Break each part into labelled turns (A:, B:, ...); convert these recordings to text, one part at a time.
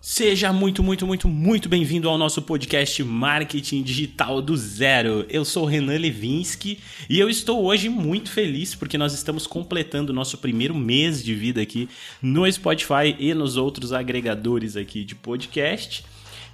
A: Seja muito, muito, muito, muito bem-vindo ao nosso podcast Marketing Digital do Zero. Eu sou Renan Levinsky e eu estou hoje muito feliz porque nós estamos completando nosso primeiro mês de vida aqui no Spotify e nos outros agregadores aqui de podcast.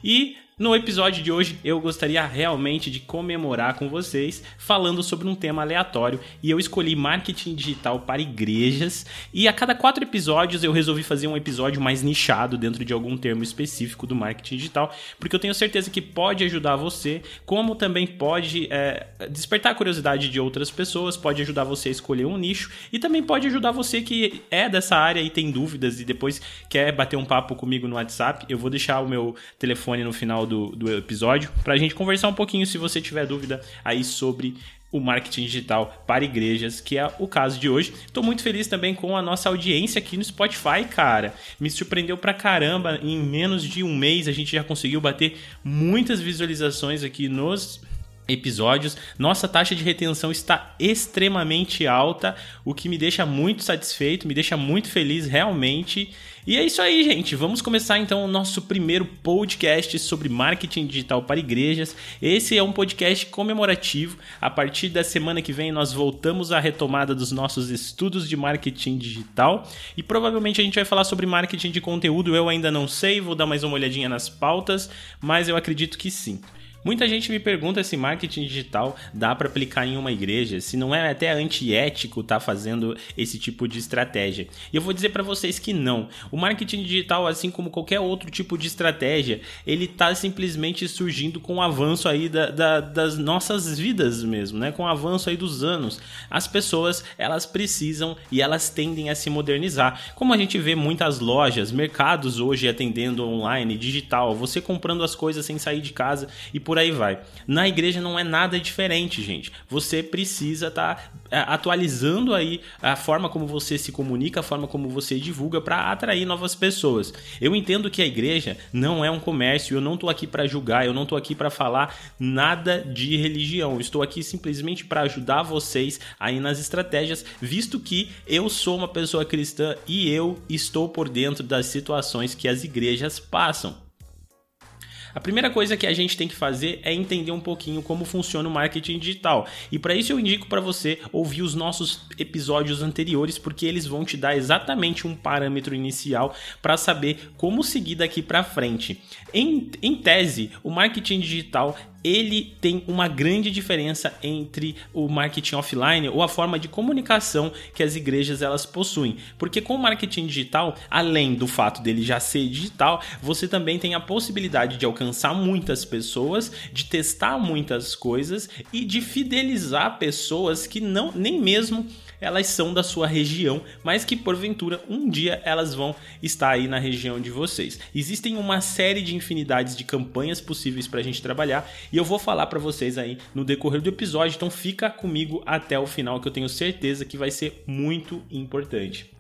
A: E no episódio de hoje, eu gostaria realmente de comemorar com vocês falando sobre um tema aleatório e eu escolhi marketing digital para igrejas. E a cada quatro episódios eu resolvi fazer um episódio mais nichado dentro de algum termo específico do marketing digital, porque eu tenho certeza que pode ajudar você, como também pode é, despertar a curiosidade de outras pessoas, pode ajudar você a escolher um nicho e também pode ajudar você que é dessa área e tem dúvidas e depois quer bater um papo comigo no WhatsApp. Eu vou deixar o meu telefone no final do, do episódio para a gente conversar um pouquinho se você tiver dúvida aí sobre o marketing digital para igrejas, que é o caso de hoje. Estou muito feliz também com a nossa audiência aqui no Spotify, cara. Me surpreendeu pra caramba. Em menos de um mês a gente já conseguiu bater muitas visualizações aqui nos episódios. Nossa taxa de retenção está extremamente alta, o que me deixa muito satisfeito, me deixa muito feliz realmente. E é isso aí, gente. Vamos começar então o nosso primeiro podcast sobre marketing digital para igrejas. Esse é um podcast comemorativo. A partir da semana que vem nós voltamos à retomada dos nossos estudos de marketing digital e provavelmente a gente vai falar sobre marketing de conteúdo. Eu ainda não sei, vou dar mais uma olhadinha nas pautas, mas eu acredito que sim. Muita gente me pergunta se marketing digital dá para aplicar em uma igreja, se não é até antiético estar tá fazendo esse tipo de estratégia. E eu vou dizer para vocês que não. O marketing digital, assim como qualquer outro tipo de estratégia, ele está simplesmente surgindo com o avanço aí da, da, das nossas vidas mesmo, né? Com o avanço aí dos anos. As pessoas, elas precisam e elas tendem a se modernizar. Como a gente vê muitas lojas, mercados hoje atendendo online, digital, você comprando as coisas sem sair de casa e por por aí vai. Na igreja não é nada diferente, gente. Você precisa estar tá é, atualizando aí a forma como você se comunica, a forma como você divulga para atrair novas pessoas. Eu entendo que a igreja não é um comércio, eu não estou aqui para julgar, eu não estou aqui para falar nada de religião. Eu estou aqui simplesmente para ajudar vocês aí nas estratégias, visto que eu sou uma pessoa cristã e eu estou por dentro das situações que as igrejas passam. A primeira coisa que a gente tem que fazer é entender um pouquinho como funciona o marketing digital. E para isso eu indico para você ouvir os nossos episódios anteriores, porque eles vão te dar exatamente um parâmetro inicial para saber como seguir daqui para frente. Em, em tese, o marketing digital ele tem uma grande diferença entre o marketing offline ou a forma de comunicação que as igrejas elas possuem. Porque com o marketing digital, além do fato dele já ser digital, você também tem a possibilidade de alcançar muitas pessoas, de testar muitas coisas e de fidelizar pessoas que não nem mesmo elas são da sua região, mas que porventura um dia elas vão estar aí na região de vocês. Existem uma série de infinidades de campanhas possíveis para a gente trabalhar e eu vou falar para vocês aí no decorrer do episódio, então fica comigo até o final que eu tenho certeza que vai ser muito importante.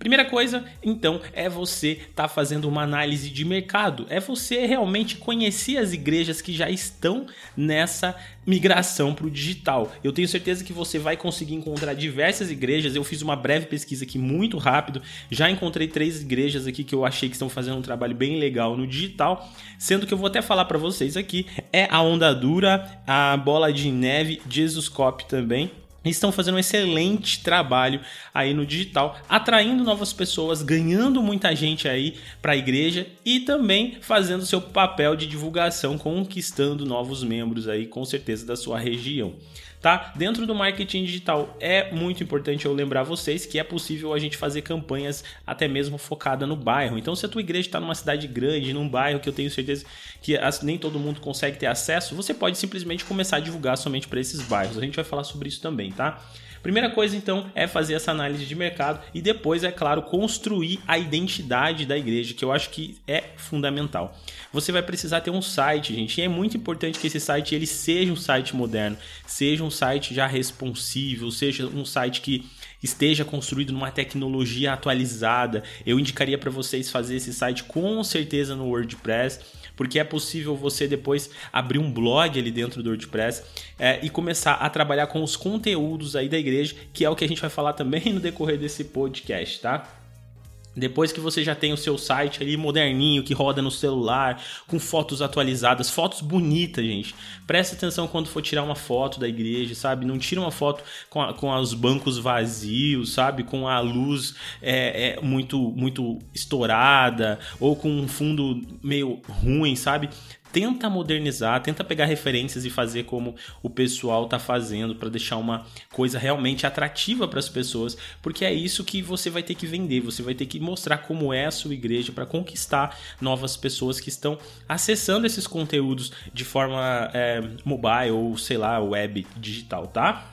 A: Primeira coisa, então, é você estar tá fazendo uma análise de mercado, é você realmente conhecer as igrejas que já estão nessa migração para o digital. Eu tenho certeza que você vai conseguir encontrar diversas igrejas. Eu fiz uma breve pesquisa aqui muito rápido, já encontrei três igrejas aqui que eu achei que estão fazendo um trabalho bem legal no digital, sendo que eu vou até falar para vocês aqui é a Onda Dura, a Bola de Neve, Jesus Cop também estão fazendo um excelente trabalho aí no digital, atraindo novas pessoas, ganhando muita gente aí para a igreja e também fazendo seu papel de divulgação, conquistando novos membros aí com certeza da sua região tá? Dentro do marketing digital é muito importante eu lembrar vocês que é possível a gente fazer campanhas até mesmo focada no bairro. Então, se a tua igreja está numa cidade grande, num bairro que eu tenho certeza que nem todo mundo consegue ter acesso, você pode simplesmente começar a divulgar somente para esses bairros. A gente vai falar sobre isso também, tá? Primeira coisa, então, é fazer essa análise de mercado e depois, é claro, construir a identidade da igreja, que eu acho que é fundamental. Você vai precisar ter um site, gente, e é muito importante que esse site ele seja um site moderno, seja um site já responsível, seja um site que esteja construído numa tecnologia atualizada. Eu indicaria para vocês fazer esse site com certeza no WordPress porque é possível você depois abrir um blog ali dentro do WordPress é, e começar a trabalhar com os conteúdos aí da igreja, que é o que a gente vai falar também no decorrer desse podcast, tá? Depois que você já tem o seu site ali moderninho, que roda no celular, com fotos atualizadas, fotos bonitas, gente. Presta atenção quando for tirar uma foto da igreja, sabe? Não tira uma foto com, a, com os bancos vazios, sabe? Com a luz é, é, muito, muito estourada, ou com um fundo meio ruim, sabe? Tenta modernizar, tenta pegar referências e fazer como o pessoal está fazendo para deixar uma coisa realmente atrativa para as pessoas, porque é isso que você vai ter que vender, você vai ter que mostrar como é a sua igreja para conquistar novas pessoas que estão acessando esses conteúdos de forma é, mobile ou sei lá, web digital, tá?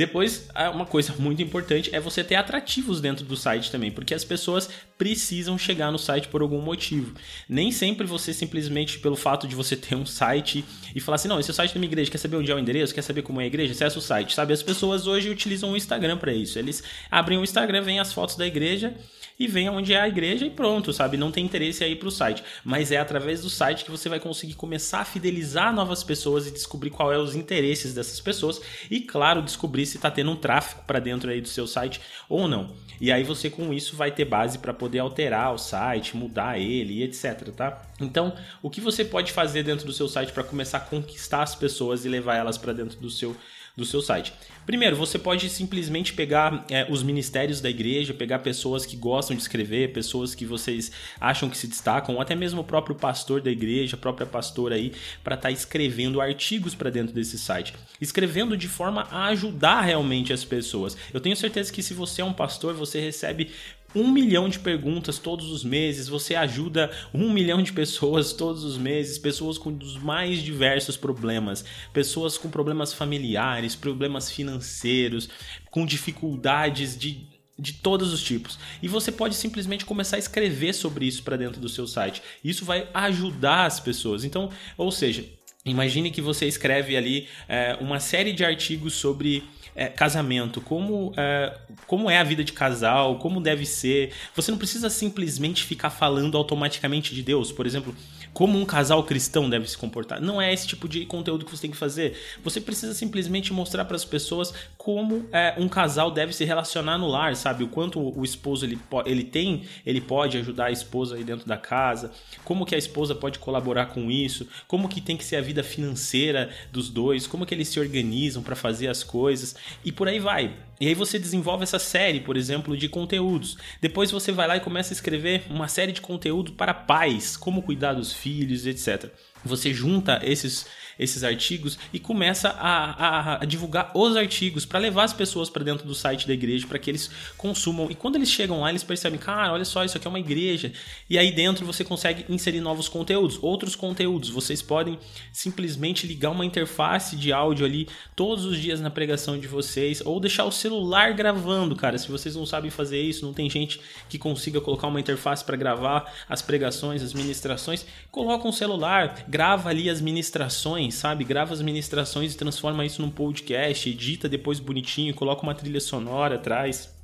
A: Depois, uma coisa muito importante é você ter atrativos dentro do site também, porque as pessoas precisam chegar no site por algum motivo. Nem sempre você simplesmente pelo fato de você ter um site e falar assim, não, esse é o site da minha igreja, quer saber onde é o endereço, quer saber como é a igreja, acessa o site, sabe? As pessoas hoje utilizam o Instagram para isso. Eles abrem o Instagram, veem as fotos da igreja e vem onde é a igreja e pronto, sabe? Não tem interesse aí para o site. Mas é através do site que você vai conseguir começar a fidelizar novas pessoas e descobrir qual é os interesses dessas pessoas e, claro, descobrir se está tendo um tráfego para dentro aí do seu site ou não. E aí você com isso vai ter base para poder alterar o site, mudar ele e etc, tá? Então, o que você pode fazer dentro do seu site para começar a conquistar as pessoas e levar elas para dentro do seu do seu site. Primeiro, você pode simplesmente pegar é, os ministérios da igreja, pegar pessoas que gostam de escrever, pessoas que vocês acham que se destacam, ou até mesmo o próprio pastor da igreja, a própria pastora aí, para estar tá escrevendo artigos para dentro desse site. Escrevendo de forma a ajudar realmente as pessoas. Eu tenho certeza que se você é um pastor, você recebe um milhão de perguntas todos os meses, você ajuda um milhão de pessoas todos os meses, pessoas com os mais diversos problemas, pessoas com problemas familiares, problemas financeiros, com dificuldades de de todos os tipos. E você pode simplesmente começar a escrever sobre isso para dentro do seu site. Isso vai ajudar as pessoas. Então, ou seja, imagine que você escreve ali é, uma série de artigos sobre é, casamento, como é, como é a vida de casal, como deve ser. Você não precisa simplesmente ficar falando automaticamente de Deus. Por exemplo, como um casal cristão deve se comportar. Não é esse tipo de conteúdo que você tem que fazer. Você precisa simplesmente mostrar para as pessoas como é, um casal deve se relacionar no lar, sabe? O quanto o esposo ele, ele tem, ele pode ajudar a esposa aí dentro da casa, como que a esposa pode colaborar com isso, como que tem que ser a vida financeira dos dois, como que eles se organizam para fazer as coisas e por aí vai. E aí você desenvolve essa série, por exemplo, de conteúdos. Depois você vai lá e começa a escrever uma série de conteúdo para pais, como cuidar dos filhos, etc. Você junta esses esses artigos e começa a, a, a divulgar os artigos para levar as pessoas para dentro do site da igreja para que eles consumam. E quando eles chegam lá, eles percebem, cara, olha só, isso aqui é uma igreja. E aí dentro você consegue inserir novos conteúdos, outros conteúdos. Vocês podem simplesmente ligar uma interface de áudio ali todos os dias na pregação de vocês ou deixar o celular gravando, cara. Se vocês não sabem fazer isso, não tem gente que consiga colocar uma interface para gravar as pregações, as ministrações, coloca um celular, grava ali as ministrações sabe? Grava as ministrações e transforma isso num podcast, edita depois bonitinho, coloca uma trilha sonora atrás.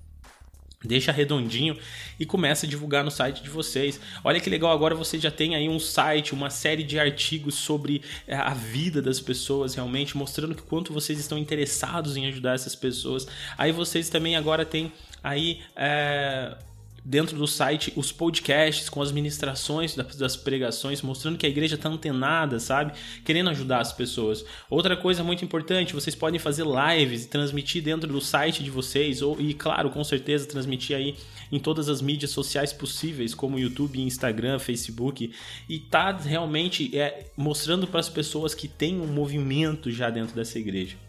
A: Deixa redondinho e começa a divulgar no site de vocês. Olha que legal, agora você já tem aí um site, uma série de artigos sobre eh, a vida das pessoas, realmente, mostrando que quanto vocês estão interessados em ajudar essas pessoas. Aí vocês também agora têm aí é, dentro do site os podcasts com as ministrações das pregações, mostrando que a igreja está antenada, sabe? Querendo ajudar as pessoas. Outra coisa muito importante, vocês podem fazer lives e transmitir dentro do site de vocês, ou, e claro, com certeza, transmitir aí em todas as mídias sociais possíveis, como YouTube, Instagram, Facebook, e tá realmente é, mostrando para as pessoas que tem um movimento já dentro dessa igreja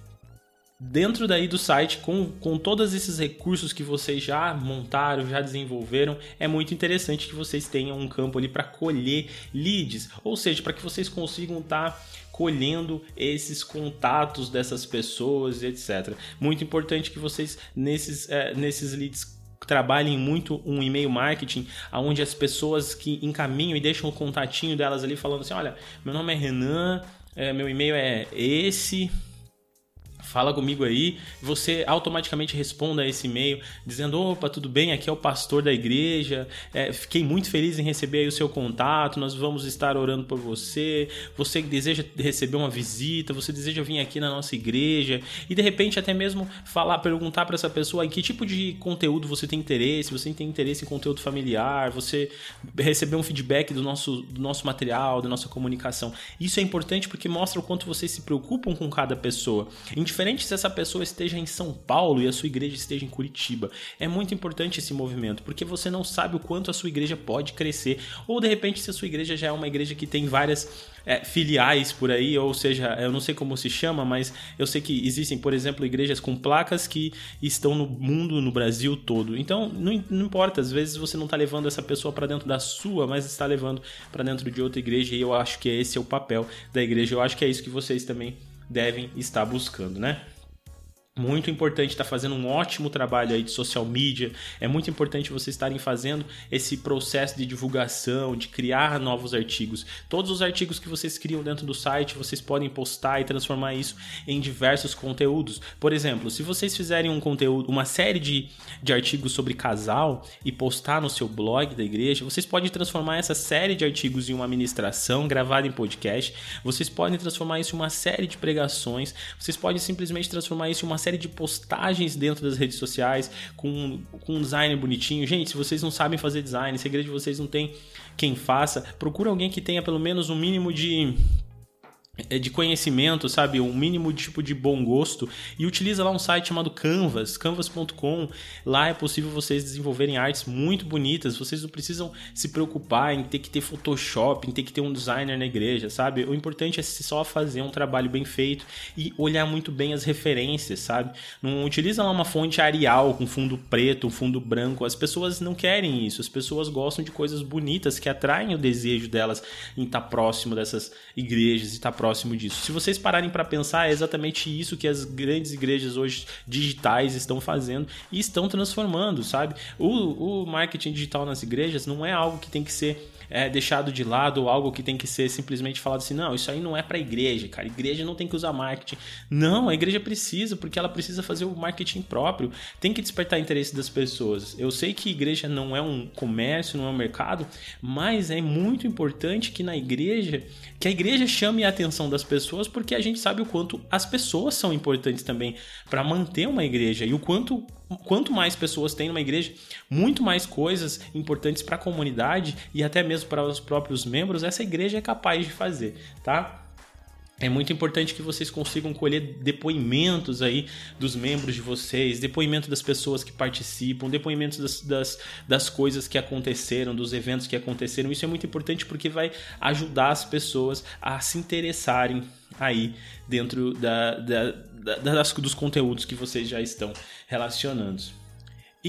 A: dentro daí do site, com, com todos esses recursos que vocês já montaram, já desenvolveram, é muito interessante que vocês tenham um campo ali para colher leads, ou seja, para que vocês consigam estar tá colhendo esses contatos dessas pessoas, etc. Muito importante que vocês nesses, é, nesses leads trabalhem muito um e-mail marketing, onde as pessoas que encaminham e deixam o contatinho delas ali falando assim, olha, meu nome é Renan, é, meu e-mail é esse, fala comigo aí, você automaticamente responda a esse e-mail dizendo: opa, tudo bem, aqui é o pastor da igreja, é, fiquei muito feliz em receber o seu contato, nós vamos estar orando por você, você deseja receber uma visita, você deseja vir aqui na nossa igreja, e de repente até mesmo falar, perguntar para essa pessoa em que tipo de conteúdo você tem interesse, você tem interesse em conteúdo familiar, você receber um feedback do nosso, do nosso material, da nossa comunicação. Isso é importante porque mostra o quanto vocês se preocupam com cada pessoa. Se essa pessoa esteja em São Paulo e a sua igreja esteja em Curitiba. É muito importante esse movimento, porque você não sabe o quanto a sua igreja pode crescer. Ou de repente, se a sua igreja já é uma igreja que tem várias é, filiais por aí, ou seja, eu não sei como se chama, mas eu sei que existem, por exemplo, igrejas com placas que estão no mundo, no Brasil todo. Então, não, não importa, às vezes você não está levando essa pessoa para dentro da sua, mas está levando para dentro de outra igreja, e eu acho que esse é o papel da igreja. Eu acho que é isso que vocês também devem estar buscando, né? Muito importante estar tá fazendo um ótimo trabalho aí de social media. É muito importante vocês estarem fazendo esse processo de divulgação, de criar novos artigos. Todos os artigos que vocês criam dentro do site, vocês podem postar e transformar isso em diversos conteúdos. Por exemplo, se vocês fizerem um conteúdo, uma série de, de artigos sobre casal e postar no seu blog da igreja, vocês podem transformar essa série de artigos em uma ministração gravada em podcast. Vocês podem transformar isso em uma série de pregações. Vocês podem simplesmente transformar isso em uma série de postagens dentro das redes sociais com, com um design bonitinho. Gente, se vocês não sabem fazer design, se a igreja de vocês não tem quem faça, procura alguém que tenha pelo menos um mínimo de de conhecimento, sabe, um mínimo tipo de bom gosto e utiliza lá um site chamado Canvas, canvas.com. Lá é possível vocês desenvolverem artes muito bonitas. Vocês não precisam se preocupar em ter que ter Photoshop, em ter que ter um designer na igreja, sabe? O importante é só fazer um trabalho bem feito e olhar muito bem as referências, sabe? Não utiliza lá uma fonte Arial com fundo preto, fundo branco. As pessoas não querem isso. As pessoas gostam de coisas bonitas que atraem o desejo delas em estar próximo dessas igrejas e estar próximo próximo disso. Se vocês pararem para pensar, é exatamente isso que as grandes igrejas hoje digitais estão fazendo e estão transformando, sabe? O, o marketing digital nas igrejas não é algo que tem que ser é, deixado de lado ou algo que tem que ser simplesmente falado assim, não, isso aí não é para igreja, cara. Igreja não tem que usar marketing. Não, a igreja precisa, porque ela precisa fazer o marketing próprio. Tem que despertar interesse das pessoas. Eu sei que igreja não é um comércio, não é um mercado, mas é muito importante que na igreja, que a igreja chame a atenção atenção das pessoas, porque a gente sabe o quanto as pessoas são importantes também para manter uma igreja e o quanto quanto mais pessoas tem numa igreja, muito mais coisas importantes para a comunidade e até mesmo para os próprios membros essa igreja é capaz de fazer, tá? É muito importante que vocês consigam colher depoimentos aí dos membros de vocês, depoimento das pessoas que participam, depoimentos das, das, das, das, que aconteceram, dos eventos que aconteceram. Isso é muito importante porque vai ajudar as pessoas a se interessarem aí dentro da, da, da das, dos conteúdos que vocês já estão relacionando.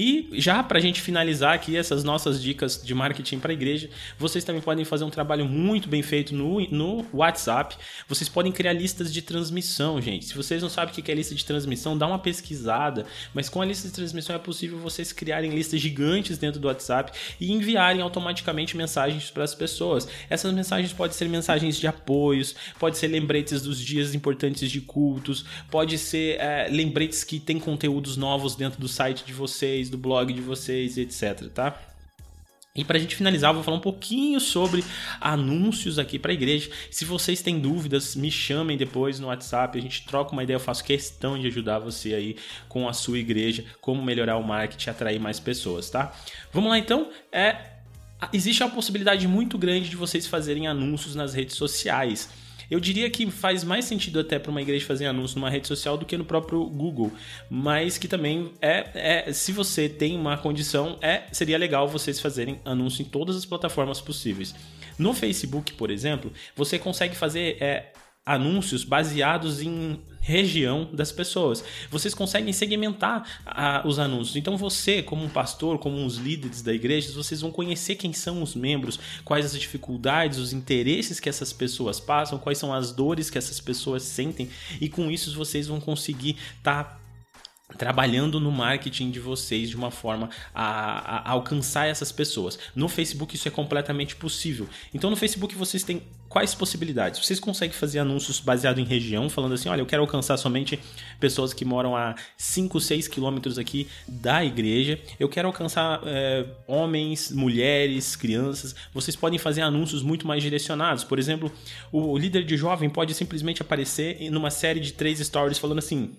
A: E já para a gente finalizar aqui essas nossas dicas de marketing para a igreja, vocês também podem fazer um trabalho muito bem feito no, no WhatsApp. Vocês podem criar listas de transmissão, gente. Se vocês não sabem o que é lista de transmissão, dá uma pesquisada. Mas com a lista de transmissão é possível vocês criarem listas gigantes dentro do WhatsApp e enviarem automaticamente mensagens para as pessoas. Essas mensagens podem ser mensagens de apoios, pode ser lembretes dos dias importantes de cultos, pode ser é, lembretes que tem conteúdos novos dentro do site de vocês vocês, do blog de vocês, etc, tá? E para a gente finalizar, eu vou falar um pouquinho sobre anúncios aqui para a igreja. Se vocês têm dúvidas, me chamem depois no WhatsApp, a gente troca uma ideia, eu faço questão de ajudar você aí com a sua igreja, como melhorar o marketing, atrair mais pessoas, tá? Vamos lá então, é existe a possibilidade muito grande de vocês fazerem anúncios nas redes sociais. Eu diria que faz mais sentido até para uma igreja fazer anúncio numa rede social do que no próprio Google, mas que também é, é se você tem uma condição, é seria legal vocês fazerem anúncio em todas as plataformas possíveis. No Facebook, por exemplo, você consegue fazer é, anúncios baseados em região das pessoas. Vocês conseguem segmentar a, os anúncios. Então você, como um pastor, como os líderes da igreja, vocês vão conhecer quem são os membros, quais as dificuldades, os interesses que essas pessoas passam, quais são as dores que essas pessoas sentem e com isso vocês vão conseguir estar tá trabalhando no marketing de vocês de uma forma a, a, alcançar essas pessoas. No Facebook isso é completamente possível. Então no Facebook vocês têm quais possibilidades? Vocês conseguem fazer anúncios baseado em região, falando assim, olha, eu quero alcançar somente pessoas que moram a 5, 6 quilômetros aqui da igreja. Eu quero alcançar é, homens, mulheres, crianças. Vocês podem fazer anúncios muito mais direcionados. Por exemplo, o líder de jovem pode simplesmente aparecer numa série de três stories falando assim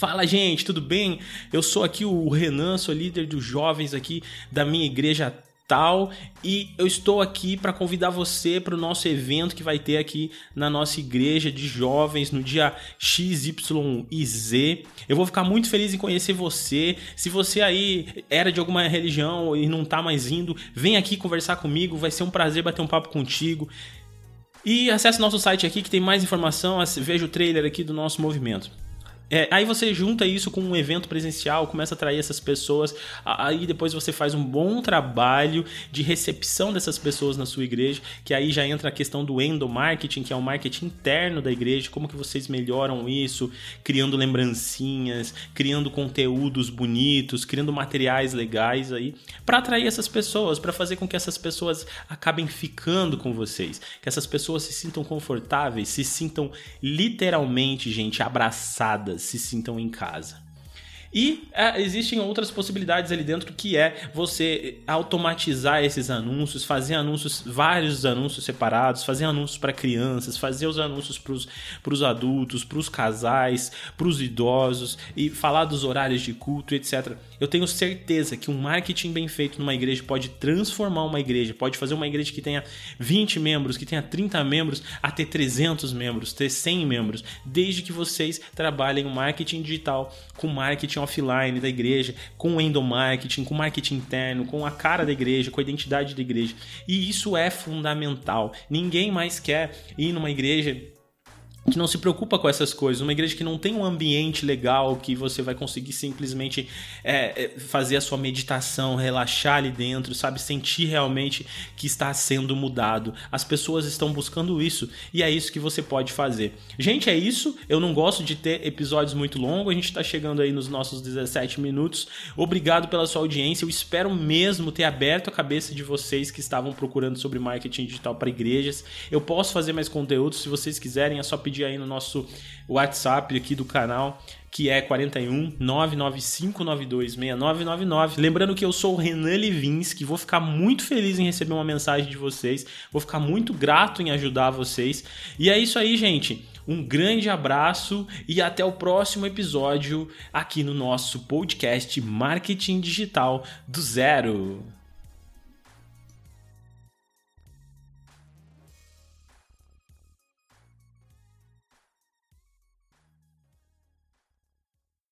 A: Fala, gente, tudo bem? Eu sou aqui o Renan, sou líder dos jovens aqui da minha igreja tal e eu estou aqui para convidar você para o nosso evento que vai ter aqui na nossa igreja de jovens no dia X, Y e Z. Eu vou ficar muito feliz em conhecer você. Se você aí era de alguma religião e não está mais indo, vem aqui conversar comigo, vai ser um prazer bater um papo contigo. E acesse nosso site aqui que tem mais informação, veja o trailer aqui do nosso movimento. É, aí você junta isso com um evento presencial, começa a atrair essas pessoas, aí depois você faz um bom trabalho de recepção dessas pessoas na sua igreja, que aí já entra a questão do endomarketing, que é o marketing interno da igreja, como que vocês melhoram isso, criando lembrancinhas, criando conteúdos bonitos, criando materiais legais aí, para atrair essas pessoas, para fazer com que essas pessoas acabem ficando com vocês, que essas pessoas se sintam confortáveis, se sintam literalmente, gente, abraçadas se sintam em casa. E é, existem outras possibilidades ali dentro que é você automatizar esses anúncios, fazer anúncios, vários anúncios separados, fazer anúncios para crianças, fazer os anúncios para os adultos, para os casais, para os idosos e falar dos horários de culto, etc. Eu tenho certeza que um marketing bem feito numa igreja pode transformar uma igreja, pode fazer uma igreja que tenha 20 membros, que tenha 30 membros, a ter 300 membros, ter 100 membros, desde que vocês trabalhem o marketing digital com marketing offline da igreja, com o endomarketing, com marketing interno, com a cara da igreja, com a identidade da igreja. E isso é fundamental. Ninguém mais quer ir numa igreja que não se preocupa com essas coisas, uma igreja que não tem um ambiente legal que você vai conseguir simplesmente é, é, fazer a sua meditação, relaxar ali dentro, sabe, sentir realmente que está sendo mudado. As pessoas estão buscando isso e é isso que você pode fazer. Gente, é isso. Eu não gosto de ter episódios muito longos. A gente está chegando aí nos nossos 17 minutos. Obrigado pela sua audiência. Eu espero mesmo ter aberto a cabeça de vocês que estavam procurando sobre marketing digital para igrejas. Eu posso fazer mais conteúdo se vocês quiserem. É só pedir aí no nosso WhatsApp aqui do canal, que é 41 995926999. Lembrando que eu sou o Renan Levinsky, vou ficar muito feliz em receber uma mensagem de vocês, vou ficar muito grato em ajudar vocês. E é isso aí, gente. Um grande abraço e até o próximo episódio aqui no nosso podcast Marketing Digital do Zero.